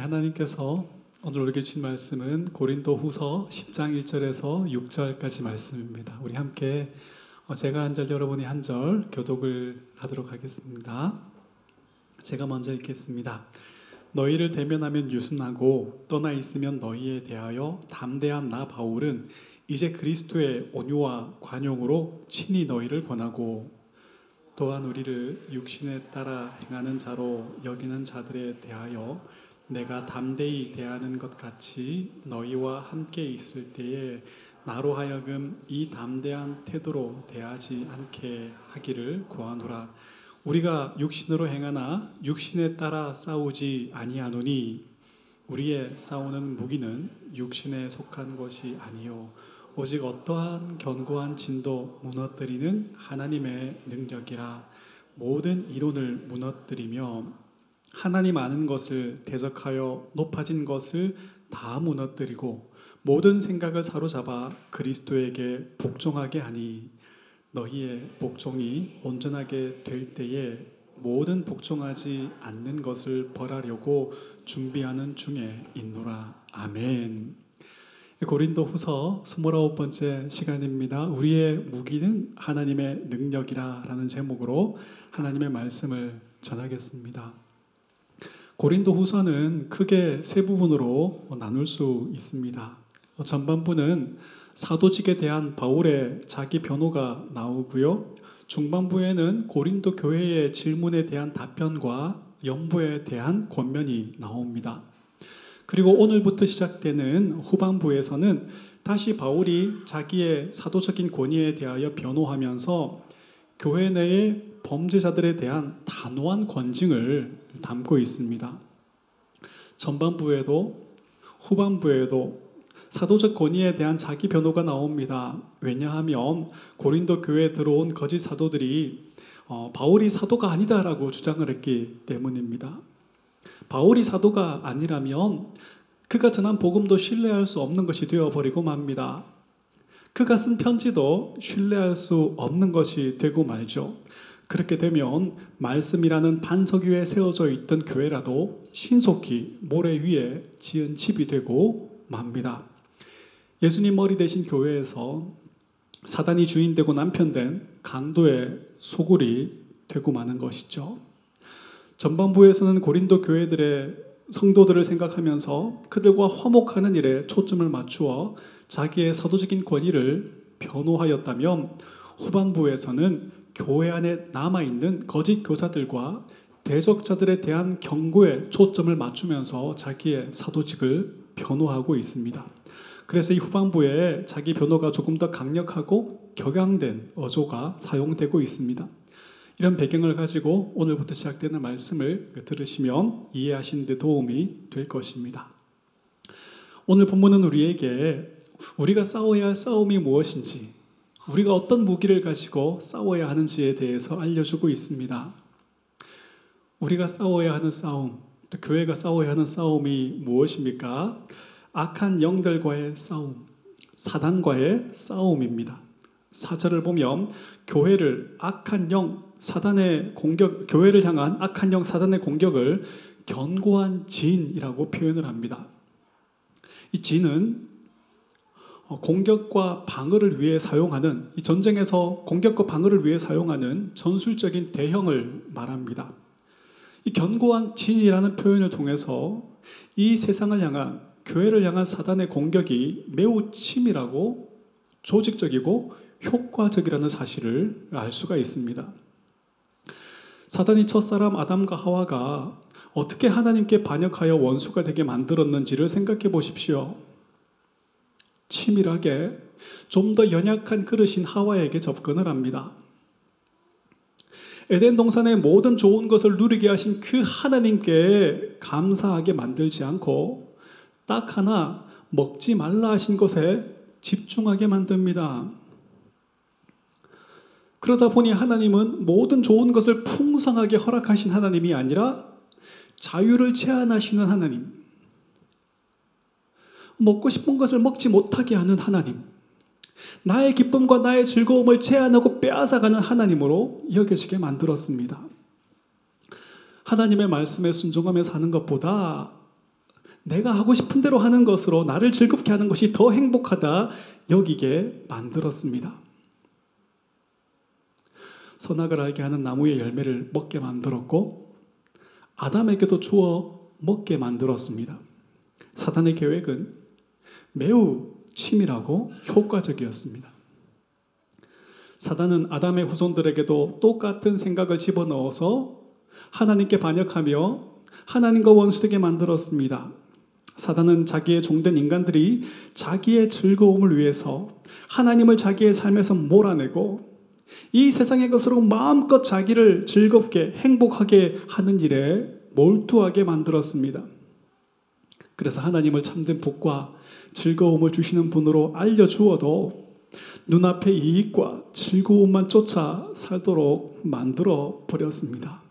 네, 하나님께서 오늘 우리에게 주신 말씀은 고린도 후서 10장 1절에서 6절까지 말씀입니다. 우리 함께 어, 제가 한 절, 여러분이 한 절 교독을 하도록 하겠습니다. 제가 먼저 읽겠습니다. 너희를 대면하면 유순하고 떠나 있으면 너희에 대하여 담대한 나 바울은 이제 그리스도의 온유와 관용으로 친히 너희를 권하고 또한 우리를 육신에 따라 행하는 자로 여기는 자들에 대하여 내가 담대히 대하는 것 같이 너희와 함께 있을 때에 나로 하여금 이 담대한 태도로 대하지 않게 하기를 구하노라. 우리가 육신으로 행하나 육신에 따라 싸우지 아니하노니 우리의 싸우는 무기는 육신에 속한 것이 아니요 오직 어떠한 견고한 진도 무너뜨리는 하나님의 능력이라 모든 이론을 무너뜨리며 하나님 아는 것을 대적하여 높아진 것을 다 무너뜨리고 모든 생각을 사로잡아 그리스도에게 복종하게 하니 너희의 복종이 온전하게 될 때에 모든 복종하지 않는 것을 벌하려고 준비하는 중에 있노라. 아멘. 고린도 후서 29번째 시간입니다. 우리의 무기는 하나님의 능력이라 라는 제목으로 하나님의 말씀을 전하겠습니다. 고린도 후서는 크게 세 부분으로 나눌 수 있습니다. 전반부는 사도직에 대한 바울의 자기 변호가 나오고요. 중반부에는 고린도 교회의 질문에 대한 답변과 연부에 대한 권면이 나옵니다. 그리고 오늘부터 시작되는 후반부에서는 다시 바울이 자기의 사도적인 권위에 대하여 변호하면서 교회 내의 범죄자들에 대한 단호한 권징을 담고 있습니다. 전반부에도 후반부에도 사도적 권위에 대한 자기 변호가 나옵니다. 왜냐하면 고린도 교회에 들어온 거짓 사도들이 어, 바울이 사도가 아니다라고 주장을 했기 때문입니다. 바울이 사도가 아니라면 그가 전한 복음도 신뢰할 수 없는 것이 되어버리고 맙니다. 그가 쓴 편지도 신뢰할 수 없는 것이 되고 말죠. 그렇게 되면 말씀이라는 반석 위에 세워져 있던 교회라도 신속히 모래 위에 지은 집이 되고 맙니다. 예수님 머리 대신 교회에서 사단이 주인 되고 남편 된 강도의 소굴이 되고 마는 것이죠. 전반부에서는 고린도 교회들의 성도들을 생각하면서 그들과 화목하는 일에 초점을 맞추어 자기의 사도적인 권위를 변호하였다면 후반부에서는 교회 안에 남아있는 거짓 교사들과 대적자들에 대한 경고에 초점을 맞추면서 자기의 사도직을 변호하고 있습니다. 그래서 이 후반부에 자기 변호가 조금 더 강력하고 격양된 어조가 사용되고 있습니다. 이런 배경을 가지고 오늘부터 시작되는 말씀을 들으시면 이해하시는 데 도움이 될 것입니다. 오늘 본문은 우리에게 우리가 싸워야 할 싸움이 무엇인지, 우리가 어떤 무기를 가지고 싸워야 하는지에 대해서 알려주고 있습니다. 우리가 싸워야 하는 싸움, 또 교회가 싸워야 하는 싸움이 무엇입니까? 악한 영들과의 싸움, 사단과의 싸움입니다. 사절을 보면 교회를 악한 영, 사단의 공격, 교회를 향한 악한 영 사단의 공격을 견고한 진이라고 표현을 합니다. 이 진은 어, 공격과 방어를 위해 사용하는 이 전쟁에서 공격과 방어를 위해 사용하는 전술적인 대형을 말합니다. 이 견고한 진이라는 표현을 통해서 이 세상을 향한 교회를 향한 사단의 공격이 매우 치밀하고 조직적이고 효과적이라는 사실을 알 수가 있습니다. 사단이 첫사람 아담과 하와가 어떻게 하나님께 반역하여 원수가 되게 만들었는지를 생각해 보십시오. 치밀하게 좀 더 연약한 그릇인 하와에게 접근을 합니다. 에덴 동산의 모든 좋은 것을 누리게 하신 그 하나님께 감사하게 만들지 않고 딱 하나 먹지 말라 하신 것에 집중하게 만듭니다. 그러다 보니 하나님은 모든 좋은 것을 풍성하게 허락하신 하나님이 아니라 자유를 제한하시는 하나님. 먹고 싶은 것을 먹지 못하게 하는 하나님. 나의 기쁨과 나의 즐거움을 제한하고 빼앗아가는 하나님으로 여겨지게 만들었습니다. 하나님의 말씀에 순종하며 사는 것보다 내가 하고 싶은 대로 하는 것으로 나를 즐겁게 하는 것이 더 행복하다 여기게 만들었습니다. 선악을 알게 하는 나무의 열매를 먹게 만들었고 아담에게도 주어 먹게 만들었습니다. 사단의 계획은 매우 치밀하고 효과적이었습니다. 사단은 아담의 후손들에게도 똑같은 생각을 집어넣어서 하나님께 반역하며 하나님과 원수되게 만들었습니다. 사단은 자기의 종된 인간들이 자기의 즐거움을 위해서 하나님을 자기의 삶에서 몰아내고 이 세상의 것으로 마음껏 자기를 즐겁게 행복하게 하는 일에 몰두하게 만들었습니다. 그래서 하나님을 참된 복과 즐거움을 주시는 분으로 알려주어도 눈앞의 이익과 즐거움만 쫓아 살도록 만들어 버렸습니다.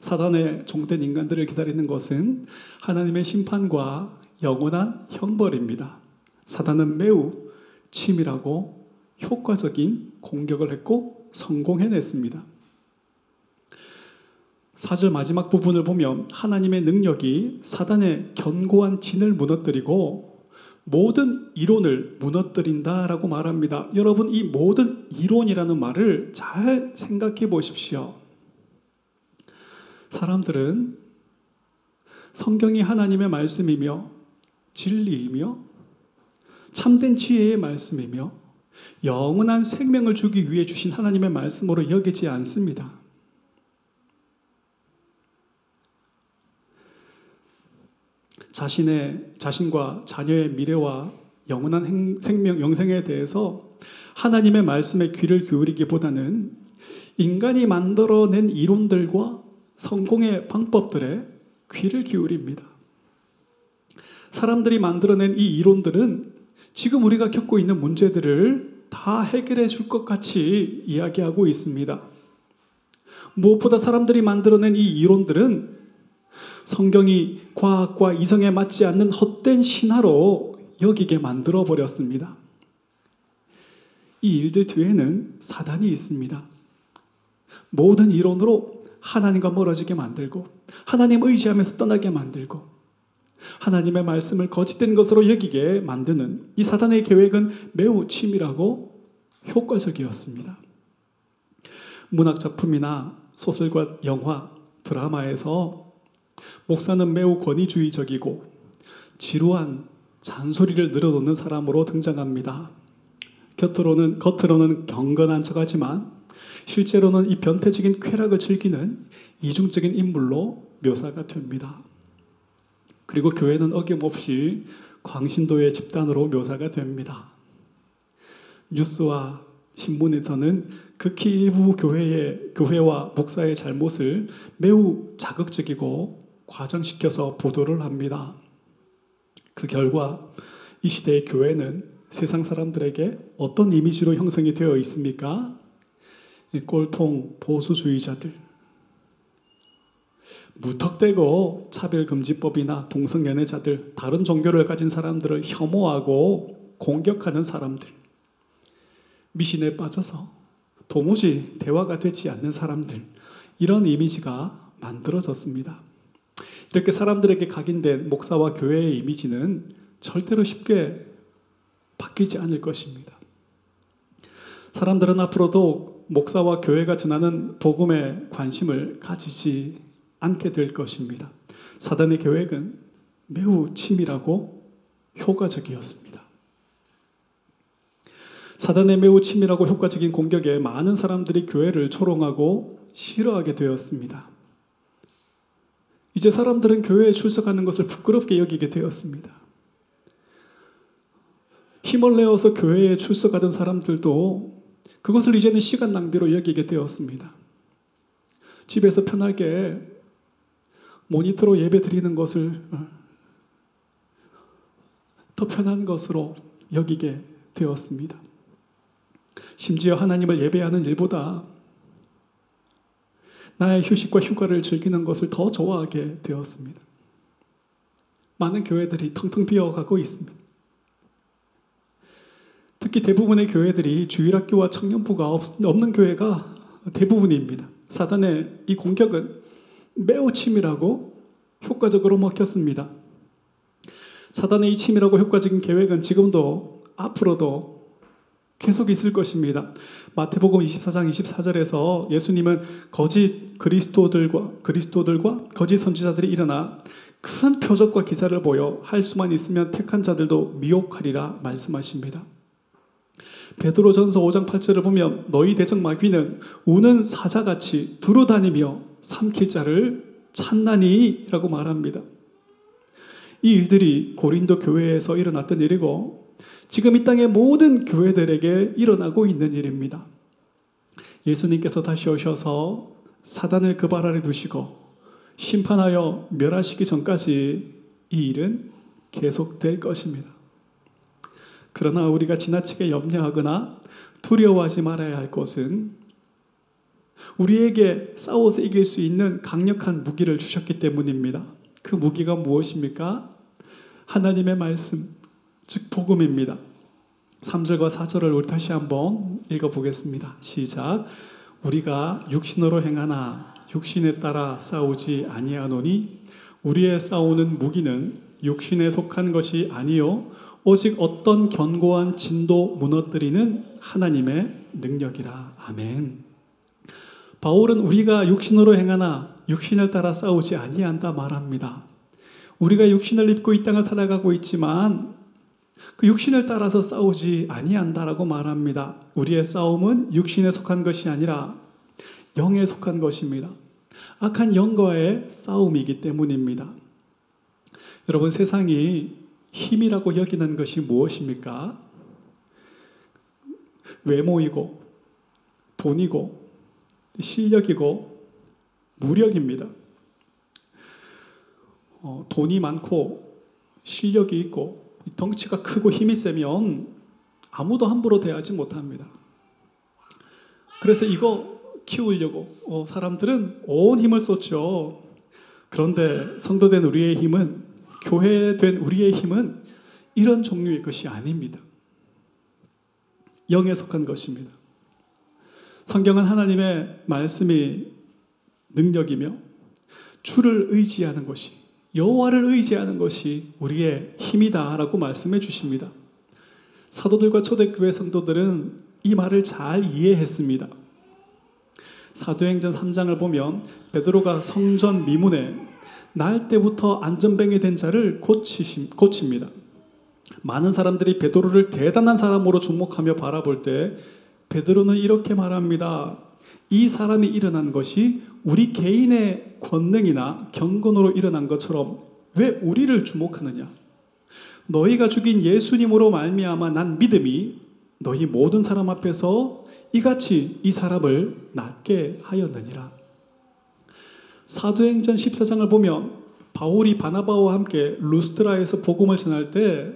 사단의 종된 인간들을 기다리는 것은 하나님의 심판과 영원한 형벌입니다. 사단은 매우 치밀하고 효과적인 공격을 했고 성공해냈습니다. 사절 마지막 부분을 보면 하나님의 능력이 사단의 견고한 진을 무너뜨리고 모든 이론을 무너뜨린다라고 말합니다. 여러분, 이 모든 이론이라는 말을 잘 생각해 보십시오. 사람들은 성경이 하나님의 말씀이며 진리이며 참된 지혜의 말씀이며 영원한 생명을 주기 위해 주신 하나님의 말씀으로 여기지 않습니다. 자신의 자신과 자녀의 미래와 영원한 행, 생명 영생에 대해서 하나님의 말씀에 귀를 기울이기보다는 인간이 만들어낸 이론들과 성공의 방법들에 귀를 기울입니다. 사람들이 만들어낸 이 이론들은 지금 우리가 겪고 있는 문제들을 다 해결해 줄 것 같이 이야기하고 있습니다. 무엇보다 사람들이 만들어낸 이 이론들은 성경이 과학과 이성에 맞지 않는 헛된 신화로 여기게 만들어 버렸습니다. 이 일들 뒤에는 사단이 있습니다. 모든 이론으로 하나님과 멀어지게 만들고 하나님 의지하면서 떠나게 만들고 하나님의 말씀을 거짓된 것으로 여기게 만드는 이 사단의 계획은 매우 치밀하고 효과적이었습니다. 문학 작품이나 소설과 영화, 드라마에서 목사는 매우 권위주의적이고 지루한 잔소리를 늘어놓는 사람으로 등장합니다. 겉으로는, 겉으로는 경건한 척 하지만 실제로는 이 변태적인 쾌락을 즐기는 이중적인 인물로 묘사가 됩니다. 그리고 교회는 어김없이 광신도의 집단으로 묘사가 됩니다. 뉴스와 신문에서는 극히 일부 교회의 교회와 목사의 잘못을 매우 자극적이고 과장시켜서 보도를 합니다. 그 결과 이 시대의 교회는 세상 사람들에게 어떤 이미지로 형성이 되어 있습니까? 꼴통 보수주의자들, 무턱대고 차별금지법이나 동성연애자들, 다른 종교를 가진 사람들을 혐오하고 공격하는 사람들, 미신에 빠져서 도무지 대화가 되지 않는 사람들, 이런 이미지가 만들어졌습니다. 이렇게 사람들에게 각인된 목사와 교회의 이미지는 절대로 쉽게 바뀌지 않을 것입니다. 사람들은 앞으로도 목사와 교회가 전하는 복음에 관심을 가지지 않게 될 것입니다. 사단의 계획은 매우 치밀하고 효과적이었습니다. 사단의 매우 치밀하고 효과적인 공격에 많은 사람들이 교회를 초롱하고 싫어하게 되었습니다. 이제 사람들은 교회에 출석하는 것을 부끄럽게 여기게 되었습니다. 힘을 내어서 교회에 출석하던 사람들도 그것을 이제는 시간 낭비로 여기게 되었습니다. 집에서 편하게 모니터로 예배 드리는 것을 어, 더 편한 것으로 여기게 되었습니다. 심지어 하나님을 예배하는 일보다 나의 휴식과 휴가를 즐기는 것을 더 좋아하게 되었습니다. 많은 교회들이 텅텅 비어가고 있습니다. 특히 대부분의 교회들이 주일학교와 청년부가 없는 교회가 대부분입니다. 사단의 이 공격은 매우 치밀하고 효과적으로 먹혔습니다. 사단의 이 치밀하고 효과적인 계획은 지금도 앞으로도 계속 있을 것입니다. 마태복음 24장 24절에서 예수님은 거짓 그리스도들과 그리스도들과 거짓 선지자들이 일어나 큰 표적과 기사를 보여 할 수만 있으면 택한 자들도 미혹하리라 말씀하십니다. 베드로전서 5장 8절을 보면 너희 대적 마귀는 우는 사자같이 두루 다니며 삼킬 자를 찾나니라고 말합니다. 이 일들이 고린도 교회에서 일어났던 일이고 지금 이 땅의 모든 교회들에게 일어나고 있는 일입니다. 예수님께서 다시 오셔서 사단을 그발 아래 두시고 심판하여 멸하시기 전까지 이 일은 계속될 것입니다. 그러나 우리가 지나치게 염려하거나 두려워하지 말아야 할 것은 우리에게 싸워서 이길 수 있는 강력한 무기를 주셨기 때문입니다. 그 무기가 무엇입니까? 하나님의 말씀, 즉 복음입니다. 3절과 4절을 우리 다시 한번 읽어보겠습니다. 시작. 우리가 육신으로 행하나 육신에 따라 싸우지 아니하노니 우리의 싸우는 무기는 육신에 속한 것이 아니요 오직 어떤 견고한 진도 무너뜨리는 하나님의 능력이라. 아멘. 바울은 우리가 육신으로 행하나 육신을 따라 싸우지 아니한다 말합니다. 우리가 육신을 입고 이 땅을 살아가고 있지만 그 육신을 따라서 싸우지 아니한다라고 말합니다. 우리의 싸움은 육신에 속한 것이 아니라 영에 속한 것입니다. 악한 영과의 싸움이기 때문입니다. 여러분 세상이 힘이라고 여기는 것이 무엇입니까? 외모이고, 돈이고, 실력이고, 무력입니다. 어, 돈이 많고, 실력이 있고, 덩치가 크고 힘이 세면 아무도 함부로 대하지 못합니다. 그래서 이거 키우려고 어, 사람들은 온 힘을 쏟죠. 그런데 성도된 우리의 힘은 교회된 우리의 힘은 이런 종류의 것이 아닙니다. 영에 속한 것입니다. 성경은 하나님의 말씀이 능력이며 주를 의지하는 것이 여호와를 의지하는 것이 우리의 힘이다라고 말씀해 주십니다. 사도들과 초대교회 성도들은 이 말을 잘 이해했습니다. 사도행전 3장을 보면 베드로가 성전 미문에 날 때부터 안전뱅이 된 자를 고치심, 고칩니다. 많은 사람들이 베드로를 대단한 사람으로 주목하며 바라볼 때 베드로는 이렇게 말합니다. 이 사람이 일어난 것이 우리 개인의 권능이나 경건으로 일어난 것처럼 왜 우리를 주목하느냐? 너희가 죽인 예수님으로 말미암아 난 믿음이 너희 모든 사람 앞에서 이같이 이 사람을 낫게 하였느니라. 사도행전 14장을 보면 바울이 바나바와 함께 루스트라에서 복음을 전할 때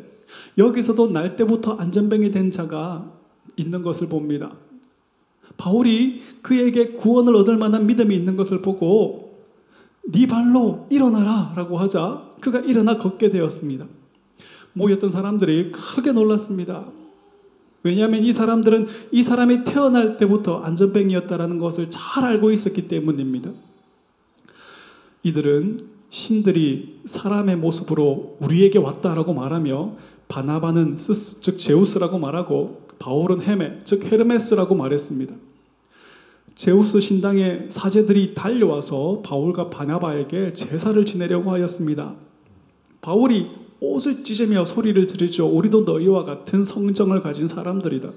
여기서도 날 때부터 안전뱅이 된 자가 있는 것을 봅니다. 바울이 그에게 구원을 얻을 만한 믿음이 있는 것을 보고 네 발로 일어나라라고 하자 그가 일어나 걷게 되었습니다. 모였던 사람들이 크게 놀랐습니다. 왜냐하면 이 사람들은 이 사람이 태어날 때부터 안전뱅이였다라는 것을 잘 알고 있었기 때문입니다. 이들은 신들이 사람의 모습으로 우리에게 왔다라고 말하며 바나바는 스스, 즉 제우스라고 말하고 바울은 헤메, 즉 헤르메스라고 말했습니다. 제우스 신당의 사제들이 달려와서 바울과 바나바에게 제사를 지내려고 하였습니다. 바울이 옷을 찢으며 소리를 지르죠. 우리도 너희와 같은 성정을 가진 사람들이다.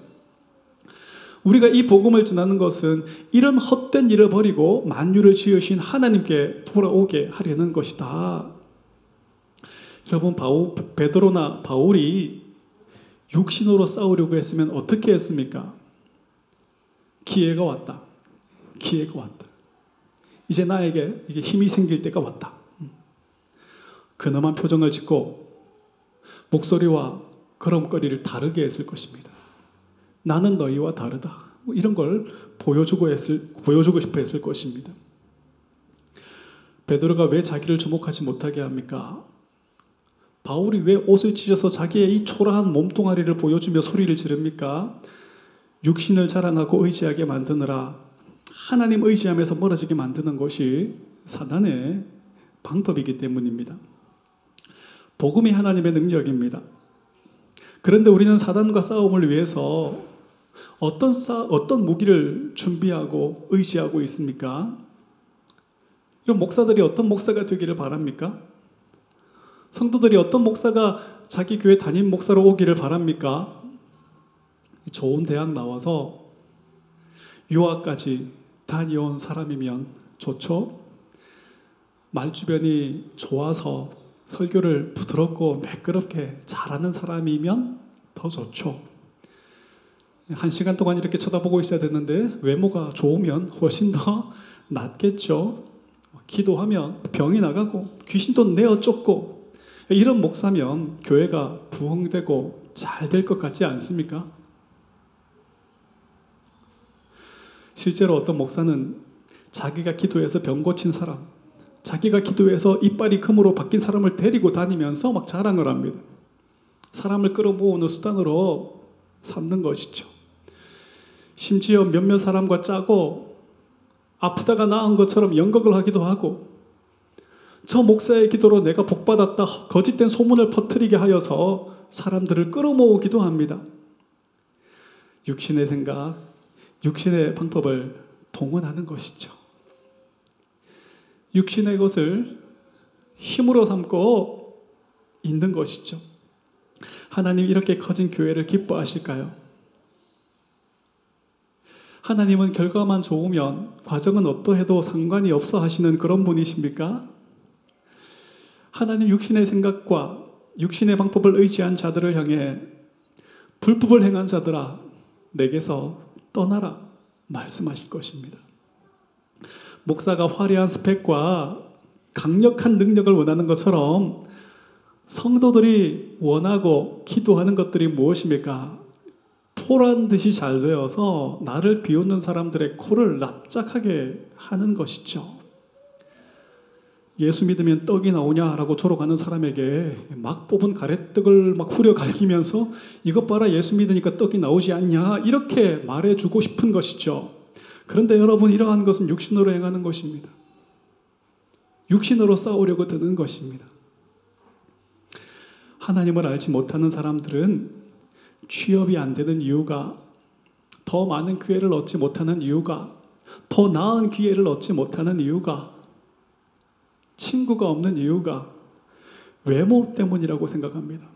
우리가 이 복음을 전하는 것은 이런 헛된 일을 버리고 만유를 지으신 하나님께 돌아오게 하려는 것이다. 여러분 바울 베드로나 바울이 육신으로 싸우려고 했으면 어떻게 했습니까? 기회가 왔다. 기회가 왔다. 이제 나에게 이게 힘이 생길 때가 왔다. 근엄한 표정을 짓고 목소리와 걸음걸이를 다르게 했을 것입니다. 나는 너희와 다르다. 뭐 이런 걸 보여주고 했을 보여주고 싶어 했을 것입니다. 베드로가 왜 자기를 주목하지 못하게 합니까? 바울이 왜 옷을 찢어서 자기의 이 초라한 몸뚱아리를 보여주며 소리를 지릅니까? 육신을 자랑하고 의지하게 만드느라 하나님 의지하면서 멀어지게 만드는 것이 사단의 방법이기 때문입니다. 복음이 하나님의 능력입니다. 그런데 우리는 사단과 싸움을 위해서 어떤 싸, 어떤 무기를 준비하고 의지하고 있습니까? 이런 목사들이 어떤 목사가 되기를 바랍니까? 성도들이 어떤 목사가 자기 교회 담임 목사로 오기를 바랍니까? 좋은 대학 나와서 유학까지 다녀온 사람이면 좋죠? 말주변이 좋아서 설교를 부드럽고 매끄럽게 잘하는 사람이면 더 좋죠. 한 시간 동안 이렇게 쳐다보고 있어야 되는데 외모가 좋으면 훨씬 더 낫겠죠. 기도하면 병이 나가고 귀신도 내어 쫓고 이런 목사면 교회가 부흥되고 잘 될 것 같지 않습니까? 실제로 어떤 목사는 자기가 기도해서 병 고친 사람, 자기가 기도해서 이빨이 금으로 바뀐 사람을 데리고 다니면서 막 자랑을 합니다. 사람을 끌어모으는 수단으로 삼는 것이죠. 심지어 몇몇 사람과 짜고 아프다가 나은 것처럼 연극을 하기도 하고 저 목사의 기도로 내가 복받았다 거짓된 소문을 퍼뜨리게 하여서 사람들을 끌어모으기도 합니다. 육신의 생각, 육신의 방법을 동원하는 것이죠. 육신의 것을 힘으로 삼고 있는 것이죠. 하나님 이렇게 커진 교회를 기뻐하실까요? 하나님은 결과만 좋으면 과정은 어떠해도 상관이 없어 하시는 그런 분이십니까? 하나님 육신의 생각과 육신의 방법을 의지한 자들을 향해 불법을 행한 자들아 내게서 떠나라 말씀하실 것입니다. 목사가 화려한 스펙과 강력한 능력을 원하는 것처럼 성도들이 원하고 기도하는 것들이 무엇입니까? 포란 듯이 잘 되어서 나를 비웃는 사람들의 코를 납작하게 하는 것이죠. 예수 믿으면 떡이 나오냐라고 졸어가는 사람에게 막 뽑은 가래떡을 막 후려 갈기면서 이것 봐라 예수 믿으니까 떡이 나오지 않냐 이렇게 말해주고 싶은 것이죠. 그런데 여러분 이러한 것은 육신으로 행하는 것입니다. 육신으로 싸우려고 드는 것입니다. 하나님을 알지 못하는 사람들은 취업이 안 되는 이유가 더 많은 기회를 얻지 못하는 이유가 더 나은 기회를 얻지 못하는 이유가 친구가 없는 이유가 외모 때문이라고 생각합니다.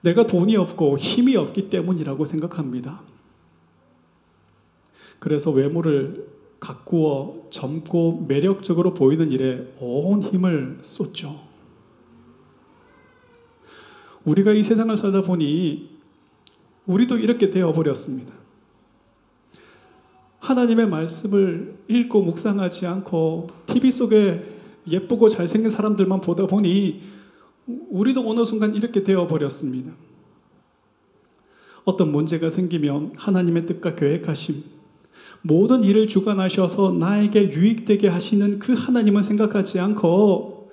내가 돈이 없고 힘이 없기 때문이라고 생각합니다. 그래서 외모를 가꾸어 젊고 매력적으로 보이는 일에 온 힘을 쏟죠. 우리가 이 세상을 살다 보니 우리도 이렇게 되어버렸습니다. 하나님의 말씀을 읽고 묵상하지 않고 TV 속에 예쁘고 잘생긴 사람들만 보다 보니 우리도 어느 순간 이렇게 되어 버렸습니다. 어떤 문제가 생기면 하나님의 뜻과 계획하심, 모든 일을 주관하셔서 나에게 유익되게 하시는 그 하나님은 생각하지 않고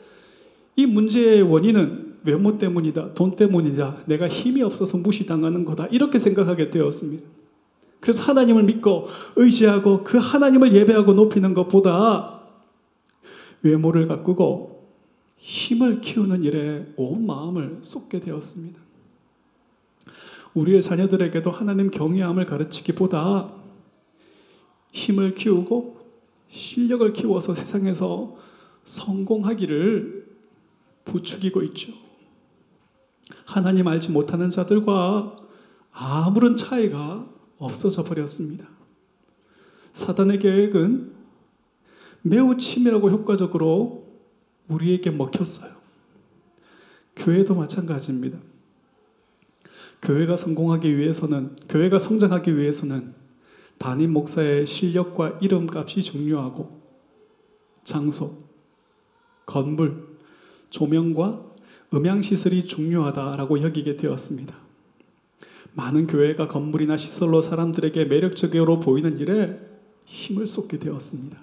이 문제의 원인은 외모 때문이다, 돈 때문이다, 내가 힘이 없어서 무시당하는 거다, 이렇게 생각하게 되었습니다. 그래서 하나님을 믿고 의지하고 그 하나님을 예배하고 높이는 것보다 외모를 가꾸고 힘을 키우는 일에 온 마음을 쏟게 되었습니다. 우리의 자녀들에게도 하나님 경외함을 가르치기보다 힘을 키우고 실력을 키워서 세상에서 성공하기를 부추기고 있죠. 하나님 알지 못하는 자들과 아무런 차이가 없어져 버렸습니다. 사단의 계획은 매우 치밀하고 효과적으로 우리에게 먹혔어요. 교회도 마찬가지입니다. 교회가 성공하기 위해서는, 교회가 성장하기 위해서는 담임 목사의 실력과 이름값이 중요하고 장소, 건물, 조명과 음향시설이 중요하다라고 여기게 되었습니다. 많은 교회가 건물이나 시설로 사람들에게 매력적으로 보이는 일에 힘을 쏟게 되었습니다.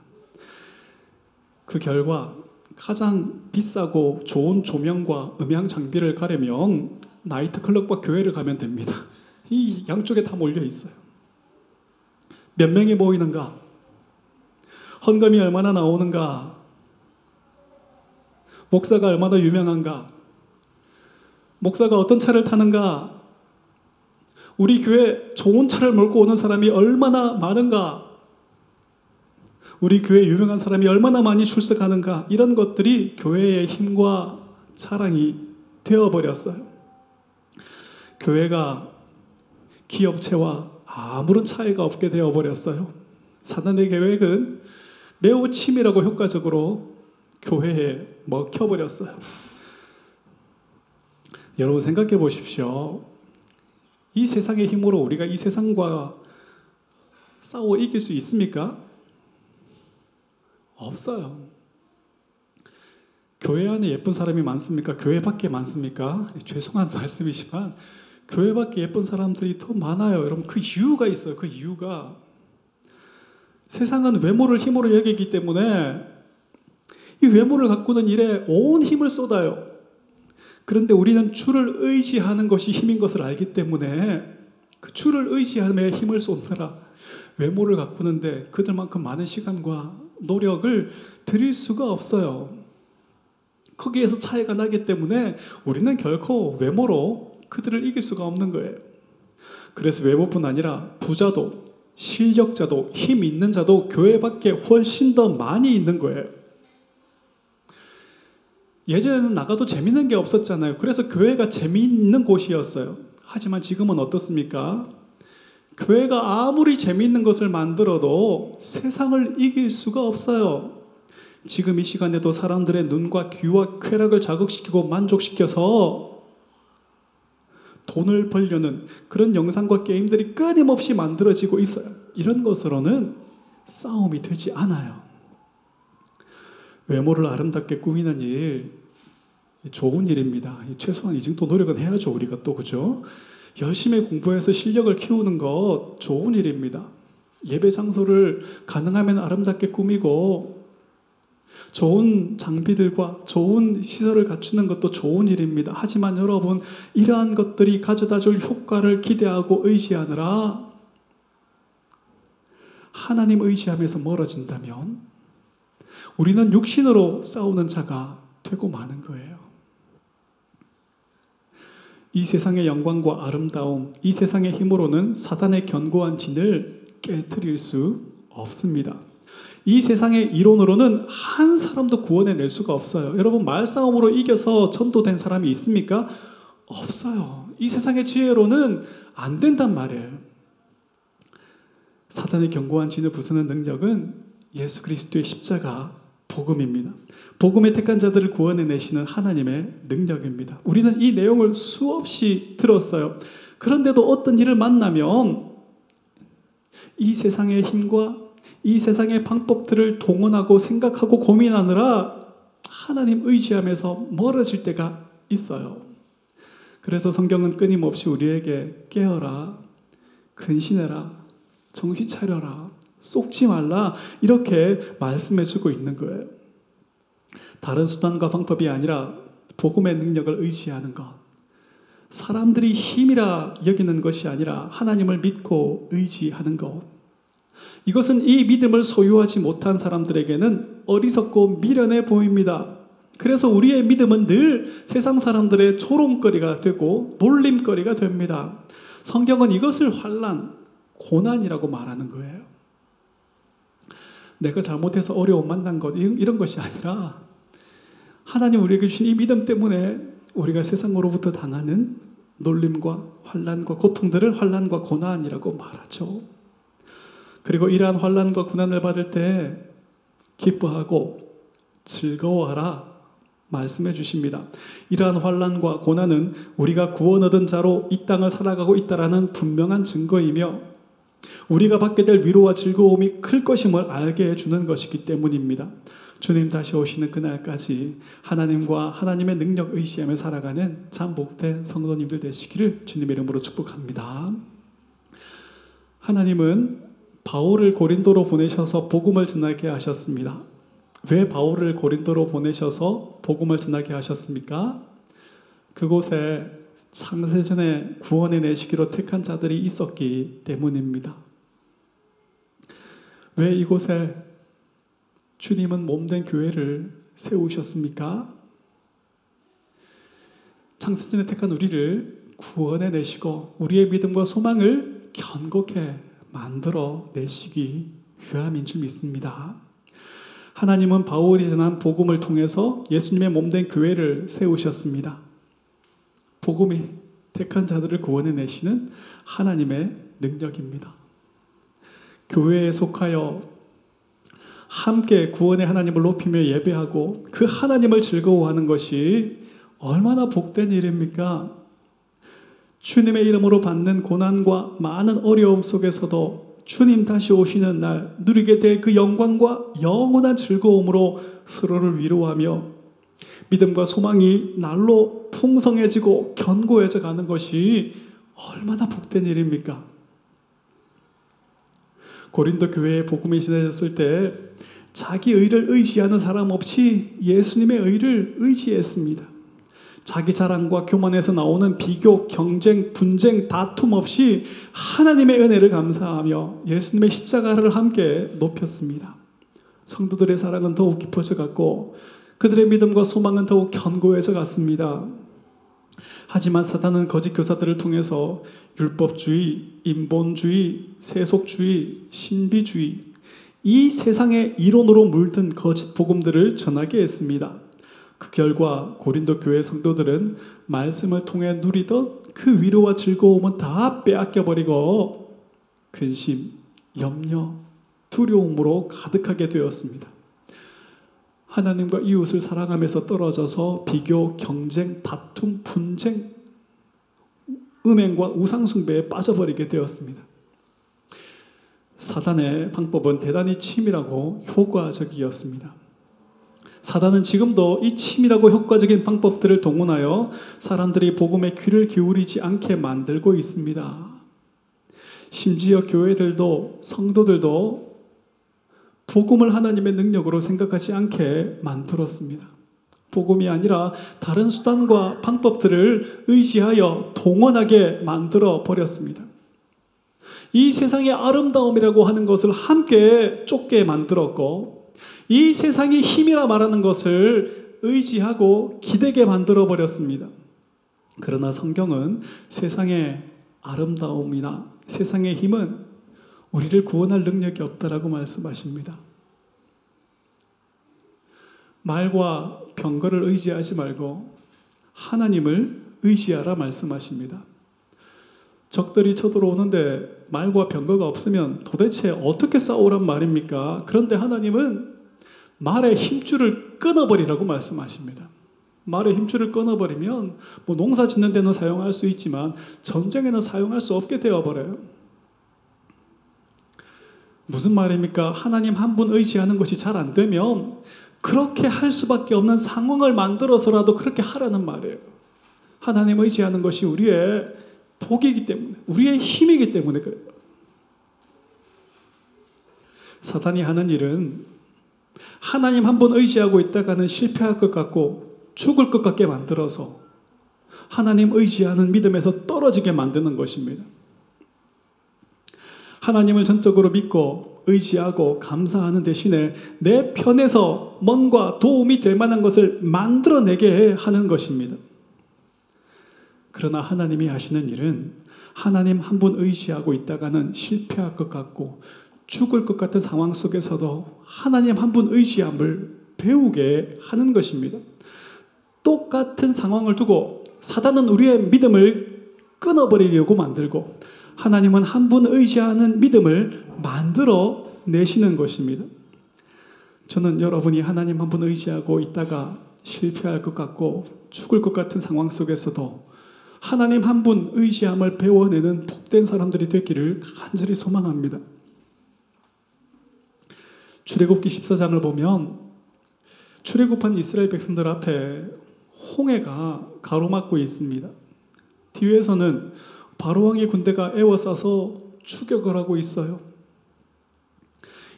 그 결과 가장 비싸고 좋은 조명과 음향 장비를 가려면 나이트클럽과 교회를 가면 됩니다. 이 양쪽에 다 몰려 있어요. 몇 명이 모이는가? 헌금이 얼마나 나오는가? 목사가 얼마나 유명한가? 목사가 어떤 차를 타는가? 우리 교회 좋은 차를 몰고 오는 사람이 얼마나 많은가? 우리 교회 유명한 사람이 얼마나 많이 출석하는가? 이런 것들이 교회의 힘과 자랑이 되어버렸어요. 교회가 기업체와 아무런 차이가 없게 되어버렸어요. 사단의 계획은 매우 치밀하고 효과적으로 교회에 먹혀버렸어요. 여러분 생각해 보십시오. 이 세상의 힘으로 우리가 이 세상과 싸워 이길 수 있습니까? 없어요. 교회 안에 예쁜 사람이 많습니까? 교회 밖에 많습니까? 죄송한 말씀이지만 교회 밖에 예쁜 사람들이 더 많아요. 여러분 그 이유가 있어요. 그 이유가 세상은 외모를 힘으로 여기기 때문에 이 외모를 가꾸는 일에 온 힘을 쏟아요. 그런데 우리는 주를 의지하는 것이 힘인 것을 알기 때문에 그 주를 의지함에 힘을 쏟느라 외모를 가꾸는데 그들만큼 많은 시간과 노력을 들일 수가 없어요. 거기에서 차이가 나기 때문에 우리는 결코 외모로 그들을 이길 수가 없는 거예요. 그래서 외모뿐 아니라 부자도 실력자도 힘 있는 자도 교회 밖에 훨씬 더 많이 있는 거예요. 예전에는 나가도 재밌는 게 없었잖아요. 그래서 교회가 재미있는 곳이었어요. 하지만 지금은 어떻습니까? 교회가 아무리 재미있는 것을 만들어도 세상을 이길 수가 없어요. 지금 이 시간에도 사람들의 눈과 귀와 쾌락을 자극시키고 만족시켜서 돈을 벌려는 그런 영상과 게임들이 끊임없이 만들어지고 있어요. 이런 것으로는 싸움이 되지 않아요. 외모를 아름답게 꾸미는 일, 좋은 일입니다. 최소한 이 정도 노력은 해야죠, 우리가 또, 그죠? 열심히 공부해서 실력을 키우는 것 좋은 일입니다. 예배 장소를 가능하면 아름답게 꾸미고 좋은 장비들과 좋은 시설을 갖추는 것도 좋은 일입니다. 하지만 여러분, 이러한 것들이 가져다 줄 효과를 기대하고 의지하느라 하나님 의지하면서 멀어진다면 우리는 육신으로 싸우는 자가 되고 마는 거예요. 이 세상의 영광과 아름다움, 이 세상의 힘으로는 사단의 견고한 진을 깨뜨릴 수 없습니다. 이 세상의 이론으로는 한 사람도 구원해 낼 수가 없어요. 여러분, 말싸움으로 이겨서 전도된 사람이 있습니까? 없어요. 이 세상의 지혜로는 안 된단 말이에요. 사단의 견고한 진을 부수는 능력은 예수 그리스도의 십자가 복음입니다. 복음의 택한 자들을 구원해 내시는 하나님의 능력입니다. 우리는 이 내용을 수없이 들었어요. 그런데도 어떤 일을 만나면 이 세상의 힘과 이 세상의 방법들을 동원하고 생각하고 고민하느라 하나님 의지하면서 멀어질 때가 있어요. 그래서 성경은 끊임없이 우리에게 깨어라, 근신해라, 정신 차려라, 쏙지 말라, 이렇게 말씀해 주고 있는 거예요. 다른 수단과 방법이 아니라 복음의 능력을 의지하는 것. 사람들이 힘이라 여기는 것이 아니라 하나님을 믿고 의지하는 것. 이것은 이 믿음을 소유하지 못한 사람들에게는 어리석고 미련해 보입니다. 그래서 우리의 믿음은 늘 세상 사람들의 조롱거리가 되고 놀림거리가 됩니다. 성경은 이것을 환란, 고난이라고 말하는 거예요. 내가 잘못해서 어려움 만난 것 이런 것이 아니라 하나님 우리에게 주신 이 믿음 때문에 우리가 세상으로부터 당하는 놀림과 환란과 고통들을 환란과 고난이라고 말하죠. 그리고 이러한 환란과 고난을 받을 때 기뻐하고 즐거워하라 말씀해 주십니다. 이러한 환란과 고난은 우리가 구원 얻은 자로 이 땅을 살아가고 있다라는 분명한 증거이며 우리가 받게 될 위로와 즐거움이 클 것임을 알게 해주는 것이기 때문입니다. 주님 다시 오시는 그날까지 하나님과 하나님의 능력 의지하며 살아가는 참 복된 성도님들 되시기를 주님의 이름으로 축복합니다. 하나님은 바울을 고린도로 보내셔서 복음을 전하게 하셨습니다. 왜 바울을 고린도로 보내셔서 복음을 전하게 하셨습니까? 그곳에 창세전에 구원해 내시기로 택한 자들이 있었기 때문입니다. 왜 이곳에 주님은 몸된 교회를 세우셨습니까? 창세전에 택한 우리를 구원해 내시고 우리의 믿음과 소망을 견고케 만들어 내시기 위함인 줄 믿습니다. 하나님은 바울이 전한 복음을 통해서 예수님의 몸된 교회를 세우셨습니다. 복음이 택한 자들을 구원해 내시는 하나님의 능력입니다. 교회에 속하여 함께 구원의 하나님을 높이며 예배하고 그 하나님을 즐거워하는 것이 얼마나 복된 일입니까? 주님의 이름으로 받는 고난과 많은 어려움 속에서도 주님 다시 오시는 날 누리게 될 그 영광과 영원한 즐거움으로 서로를 위로하며 믿음과 소망이 날로 풍성해지고 견고해져 가는 것이 얼마나 복된 일입니까? 고린도 교회에 복음이 전해졌을 때 자기 의를 의지하는 사람 없이 예수님의 의를 의지했습니다. 자기 자랑과 교만에서 나오는 비교, 경쟁, 분쟁, 다툼 없이 하나님의 은혜를 감사하며 예수님의 십자가를 함께 높였습니다. 성도들의 사랑은 더욱 깊어져 갔고 그들의 믿음과 소망은 더욱 견고해져 갔습니다. 하지만 사단은 거짓 교사들을 통해서 율법주의, 인본주의, 세속주의, 신비주의, 이 세상의 이론으로 물든 거짓 복음들을 전하게 했습니다. 그 결과 고린도 교회 성도들은 말씀을 통해 누리던 그 위로와 즐거움은 다 빼앗겨 버리고 근심, 염려, 두려움으로 가득하게 되었습니다. 하나님과 이웃을 사랑하면서 떨어져서 비교, 경쟁, 다툼, 분쟁, 음행과 우상숭배에 빠져버리게 되었습니다. 사단의 방법은 대단히 치밀하고 효과적이었습니다. 사단은 지금도 이 치밀하고 효과적인 방법들을 동원하여 사람들이 복음에 귀를 기울이지 않게 만들고 있습니다. 심지어 교회들도 성도들도 복음을 하나님의 능력으로 생각하지 않게 만들었습니다. 복음이 아니라 다른 수단과 방법들을 의지하여 동원하게 만들어 버렸습니다. 이 세상의 아름다움이라고 하는 것을 함께 쫓게 만들었고, 이 세상의 힘이라 말하는 것을 의지하고 기대게 만들어 버렸습니다. 그러나 성경은 세상의 아름다움이나 세상의 힘은 우리를 구원할 능력이 없다라고 말씀하십니다. 말과 병거를 의지하지 말고 하나님을 의지하라 말씀하십니다. 적들이 쳐들어오는데 말과 병거가 없으면 도대체 어떻게 싸우란 말입니까? 그런데 하나님은 말의 힘줄을 끊어버리라고 말씀하십니다. 말의 힘줄을 끊어버리면 뭐 농사 짓는 데는 사용할 수 있지만 전쟁에는 사용할 수 없게 되어버려요. 무슨 말입니까? 하나님 한 분 의지하는 것이 잘 안 되면 그렇게 할 수밖에 없는 상황을 만들어서라도 그렇게 하라는 말이에요. 하나님 의지하는 것이 우리의 복이기 때문에, 우리의 힘이기 때문에 그래요. 사탄이 하는 일은 하나님 한 번 의지하고 있다가는 실패할 것 같고 죽을 것 같게 만들어서 하나님 의지하는 믿음에서 떨어지게 만드는 것입니다. 하나님을 전적으로 믿고 의지하고 감사하는 대신에 내 편에서 뭔가 도움이 될 만한 것을 만들어내게 하는 것입니다. 그러나 하나님이 하시는 일은 하나님 한 분 의지하고 있다가는 실패할 것 같고 죽을 것 같은 상황 속에서도 하나님 한 분 의지함을 배우게 하는 것입니다. 똑같은 상황을 두고 사단은 우리의 믿음을 끊어버리려고 만들고 하나님은 한 분 의지하는 믿음을 만들어 내시는 것입니다. 저는 여러분이 하나님 한 분 의지하고 있다가 실패할 것 같고 죽을 것 같은 상황 속에서도 하나님 한 분 의지함을 배워내는 복된 사람들이 되기를 간절히 소망합니다. 출애굽기 14장을 보면 출애굽한 이스라엘 백성들 앞에 홍해가 가로막고 있습니다. 뒤에서는 바로 왕의 군대가 에워싸서 추격을 하고 있어요.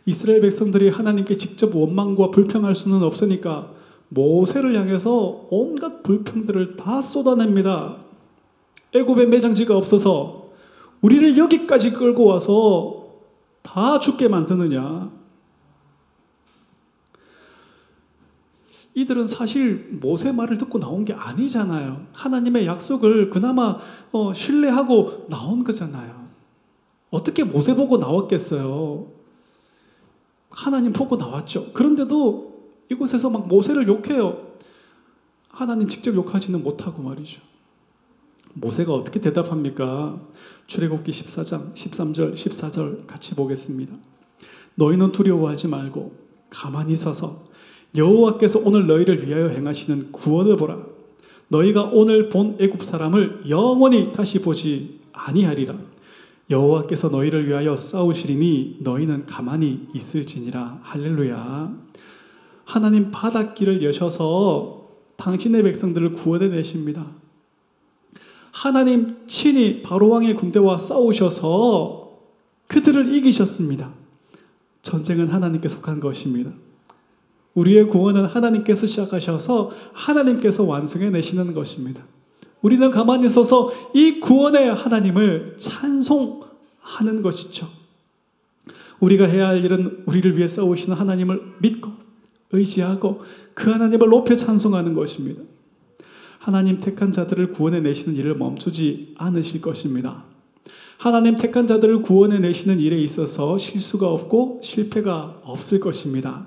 이스라엘 백성들이 하나님께 직접 원망과 불평할 수는 없으니까 모세를 향해서 온갖 불평들을 다 쏟아냅니다. 애굽에 매장지가 없어서 우리를 여기까지 끌고 와서 다 죽게 만드느냐. 이들은 사실 모세 말을 듣고 나온 게 아니잖아요. 하나님의 약속을 그나마 어, 신뢰하고 나온 거잖아요. 어떻게 모세 보고 나왔겠어요? 하나님 보고 나왔죠. 그런데도 이곳에서 막 모세를 욕해요. 하나님 직접 욕하지는 못하고 말이죠. 모세가 어떻게 대답합니까? 출애굽기 14장 13절 14절 같이 보겠습니다. 너희는 두려워하지 말고 가만히 서서 여호와께서 오늘 너희를 위하여 행하시는 구원을 보라. 너희가 오늘 본 애굽 사람을 영원히 다시 보지 아니하리라. 여호와께서 너희를 위하여 싸우시리니 너희는 가만히 있을지니라. 할렐루야. 하나님 바닷길을 여셔서 당신의 백성들을 구원해 내십니다. 하나님 친히 바로 왕의 군대와 싸우셔서 그들을 이기셨습니다. 전쟁은 하나님께 속한 것입니다. 우리의 구원은 하나님께서 시작하셔서 하나님께서 완성해 내시는 것입니다. 우리는 가만히 서서 이 구원의 하나님을 찬송하는 것이죠. 우리가 해야 할 일은 우리를 위해 싸우시는 하나님을 믿고 의지하고 그 하나님을 높여 찬송하는 것입니다. 하나님 택한 자들을 구원해 내시는 일을 멈추지 않으실 것입니다. 하나님 택한 자들을 구원해 내시는 일에 있어서 실수가 없고 실패가 없을 것입니다.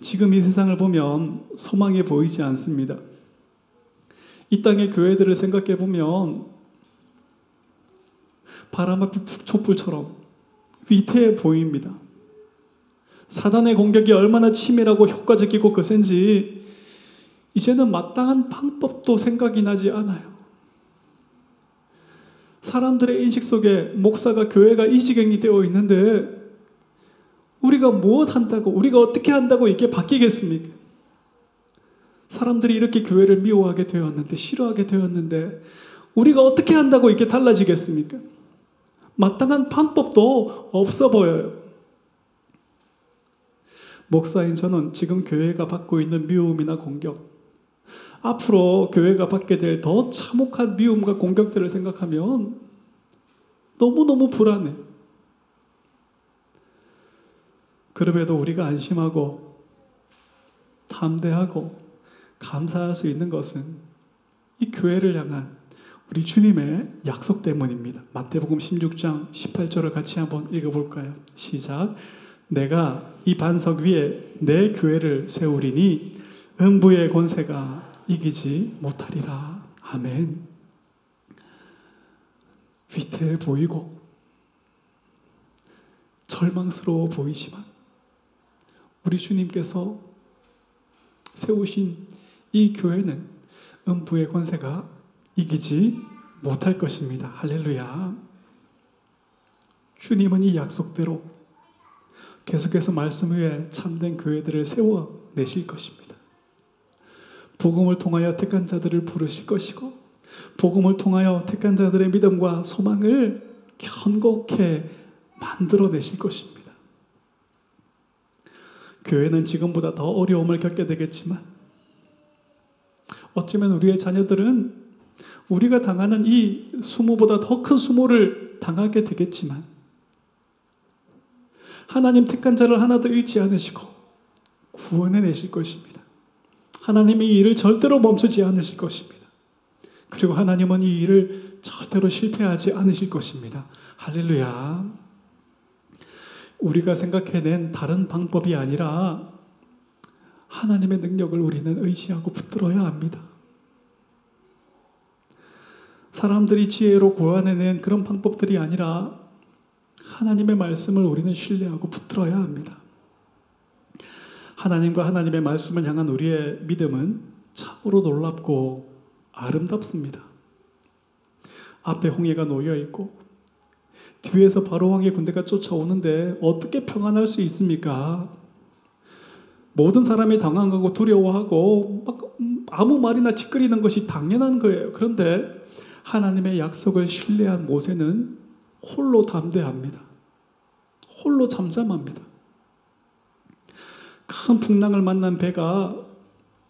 지금 이 세상을 보면 소망이 보이지 않습니다. 이 땅의 교회들을 생각해 보면 바람 앞 촛불처럼 위태해 보입니다. 사단의 공격이 얼마나 치밀하고 효과적이고 거센지 이제는 마땅한 방법도 생각이 나지 않아요. 사람들의 인식 속에 목사가 교회가 이 지경이 되어 있는데 우리가 무엇 한다고 우리가 어떻게 한다고 이게 바뀌겠습니까? 사람들이 이렇게 교회를 미워하게 되었는데 싫어하게 되었는데 우리가 어떻게 한다고 이게 달라지겠습니까? 마땅한 방법도 없어 보여요. 목사인 저는 지금 교회가 받고 있는 미움이나 공격, 앞으로 교회가 받게 될 더 참혹한 미움과 공격들을 생각하면 너무너무 불안해. 그럼에도 우리가 안심하고 담대하고 감사할 수 있는 것은 이 교회를 향한 우리 주님의 약속 때문입니다. 마태복음 16장 18절을 같이 한번 읽어볼까요? 시작. 내가 이 반석 위에 내 교회를 세우리니 음부의 권세가 이기지 못하리라. 아멘. 위태해 보이고 절망스러워 보이지만 우리 주님께서 세우신 이 교회는 음부의 권세가 이기지 못할 것입니다. 할렐루야. 주님은 이 약속대로 계속해서 말씀 위에 참된 교회들을 세워 내실 것입니다. 복음을 통하여 택한 자들을 부르실 것이고 복음을 통하여 택한 자들의 믿음과 소망을 견고케 만들어 내실 것입니다. 교회는 지금보다 더 어려움을 겪게 되겠지만 어쩌면 우리의 자녀들은 우리가 당하는 이 수모보다 더 큰 수모를 당하게 되겠지만 하나님 택한 자를 하나도 잃지 않으시고 구원해 내실 것입니다. 하나님이 이 일을 절대로 멈추지 않으실 것입니다. 그리고 하나님은 이 일을 절대로 실패하지 않으실 것입니다. 할렐루야. 우리가 생각해낸 다른 방법이 아니라 하나님의 능력을 우리는 의지하고 붙들어야 합니다. 사람들이 지혜로 고안해낸 그런 방법들이 아니라 하나님의 말씀을 우리는 신뢰하고 붙들어야 합니다. 하나님과 하나님의 말씀을 향한 우리의 믿음은 참으로 놀랍고 아름답습니다. 앞에 홍해가 놓여 있고 뒤에서 바로 왕의 군대가 쫓아오는데 어떻게 평안할 수 있습니까? 모든 사람이 당황하고 두려워하고 막 아무 말이나 짓거리는 것이 당연한 거예요. 그런데 하나님의 약속을 신뢰한 모세는 홀로 담대합니다. 홀로 잠잠합니다. 큰 풍랑을 만난 배가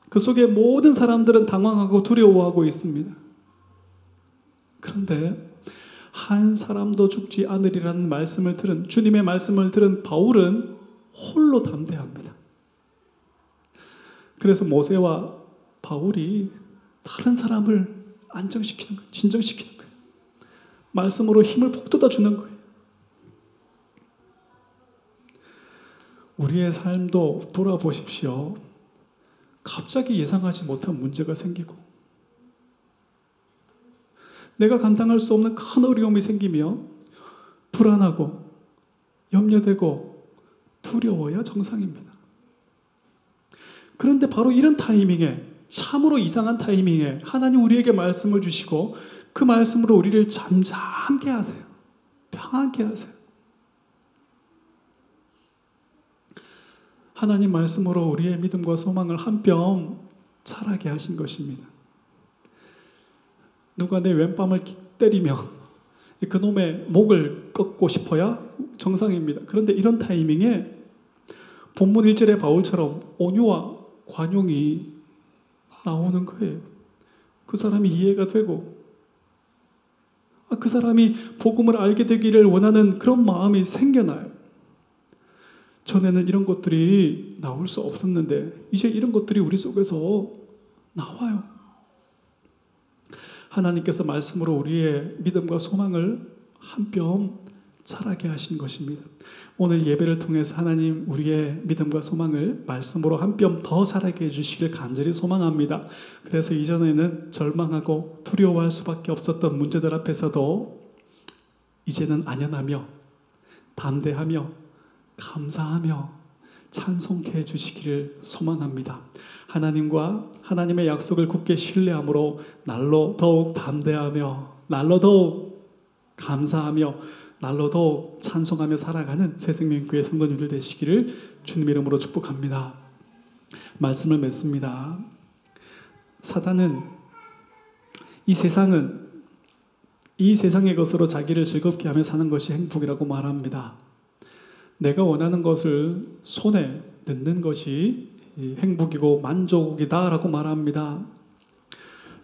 그 속에 모든 사람들은 당황하고 두려워하고 있습니다. 그런데 한 사람도 죽지 않으리라는 말씀을 들은 주님의 말씀을 들은 바울은 홀로 담대합니다. 그래서 모세와 바울이 다른 사람을 안정시키는 거예요. 진정시키는 거예요. 말씀으로 힘을 북돋아 주는 거예요. 우리의 삶도 돌아보십시오. 갑자기 예상하지 못한 문제가 생기고, 내가 감당할 수 없는 큰 어려움이 생기며, 불안하고, 염려되고, 두려워야 정상입니다. 그런데 바로 이런 타이밍에, 참으로 이상한 타이밍에 하나님 우리에게 말씀을 주시고, 그 말씀으로 우리를 잠잠게 하세요. 평안게 하세요. 하나님 말씀으로 우리의 믿음과 소망을 한 뼘 자라게 하신 것입니다. 누가 내 왼밤을 때리며 그놈의 목을 꺾고 싶어야 정상입니다. 그런데 이런 타이밍에 본문 1절의 바울처럼 온유와 관용이 나오는 거예요. 그 사람이 이해가 되고 아, 그 사람이 복음을 알게 되기를 원하는 그런 마음이 생겨나요. 전에는 이런 것들이 나올 수 없었는데 이제 이런 것들이 우리 속에서 나와요. 하나님께서 말씀으로 우리의 믿음과 소망을 한 뼘 자라게 하신 것입니다. 오늘 예배를 통해서 하나님 우리의 믿음과 소망을 말씀으로 한 뼘 더 자라게 해주시길 간절히 소망합니다. 그래서 이전에는 절망하고 두려워할 수밖에 없었던 문제들 앞에서도 이제는 안연하며 담대하며 감사하며 찬송케 해 주시기를 소망합니다. 하나님과 하나님의 약속을 굳게 신뢰함으로 날로 더욱 담대하며 날로 더욱 감사하며 날로 더욱 찬송하며 살아가는 새생명교회 성도님들 되시기를 주님 이름으로 축복합니다. 말씀을 맺습니다. 사단은 이 세상은 이 세상의 것으로 자기를 즐겁게 하며 사는 것이 행복이라고 말합니다. 내가 원하는 것을 손에 넣는 것이 행복이고 만족이다라고 말합니다.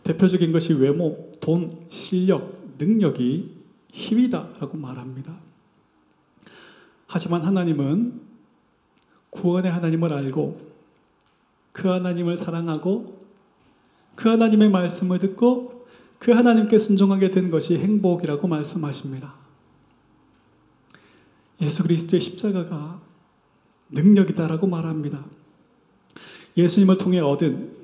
대표적인 것이 외모, 돈, 실력, 능력이 힘이다라고 말합니다. 하지만 하나님은 구원의 하나님을 알고 그 하나님을 사랑하고 그 하나님의 말씀을 듣고 그 하나님께 순종하게 된 것이 행복이라고 말씀하십니다. 예수 그리스도의 십자가가 능력이다라고 말합니다. 예수님을 통해 얻은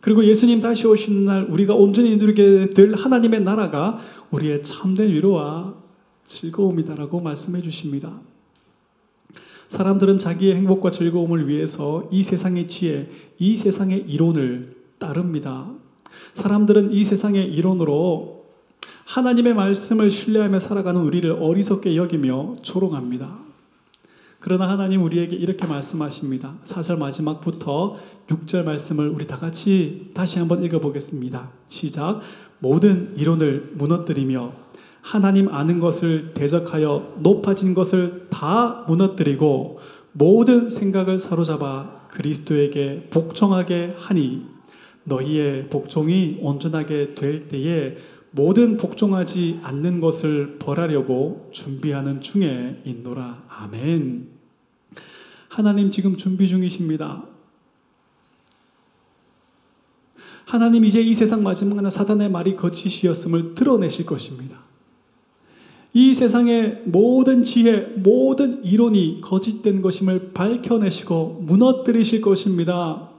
그리고 예수님 다시 오시는 날 우리가 온전히 누리게 될 하나님의 나라가 우리의 참된 위로와 즐거움이다라고 말씀해 주십니다. 사람들은 자기의 행복과 즐거움을 위해서 이 세상의 지혜, 이 세상의 이론을 따릅니다. 사람들은 이 세상의 이론으로 하나님의 말씀을 신뢰하며 살아가는 우리를 어리석게 여기며 조롱합니다. 그러나 하나님 우리에게 이렇게 말씀하십니다. 4절 마지막부터 6절 말씀을 우리 다 같이 다시 한번 읽어보겠습니다. 시작. 모든 이론을 무너뜨리며 하나님 아는 것을 대적하여 높아진 것을 다 무너뜨리고 모든 생각을 사로잡아 그리스도에게 복종하게 하니 너희의 복종이 온전하게 될 때에 모든 복종하지 않는 것을 벌하려고 준비하는 중에 있노라. 아멘. 하나님 지금 준비 중이십니다. 하나님 이제 이 세상 마지막에 사단의 말이 거짓이었음을 드러내실 것입니다. 이 세상의 모든 지혜, 모든 이론이 거짓된 것임을 밝혀내시고 무너뜨리실 것입니다.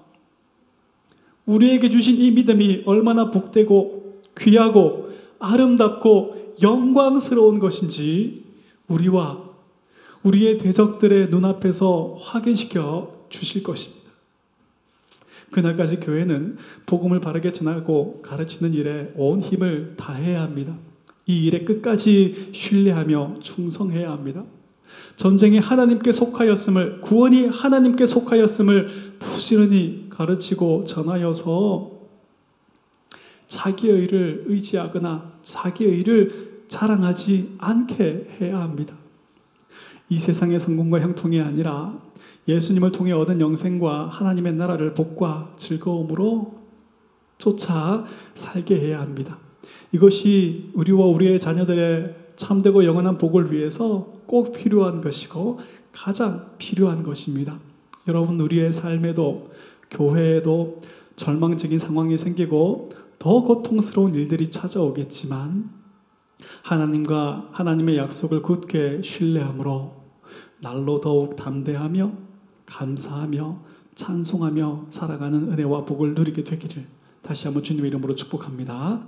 우리에게 주신 이 믿음이 얼마나 복되고 귀하고 아름답고 영광스러운 것인지 우리와 우리의 대적들의 눈앞에서 확인시켜 주실 것입니다. 그날까지 교회는 복음을 바르게 전하고 가르치는 일에 온 힘을 다해야 합니다. 이 일에 끝까지 신뢰하며 충성해야 합니다. 전쟁이 하나님께 속하였음을, 구원이 하나님께 속하였음을 부지런히 가르치고 전하여서 자기의 의를 의지하거나 자기의 의를 자랑하지 않게 해야 합니다. 이 세상의 성공과 형통이 아니라 예수님을 통해 얻은 영생과 하나님의 나라를 복과 즐거움으로 쫓아 살게 해야 합니다. 이것이 우리와 우리의 자녀들의 참되고 영원한 복을 위해서 꼭 필요한 것이고 가장 필요한 것입니다. 여러분, 우리의 삶에도 교회에도 절망적인 상황이 생기고 더 고통스러운 일들이 찾아오겠지만 하나님과 하나님의 약속을 굳게 신뢰함으로 날로 더욱 담대하며 감사하며 찬송하며 살아가는 은혜와 복을 누리게 되기를 다시 한번 주님의 이름으로 축복합니다.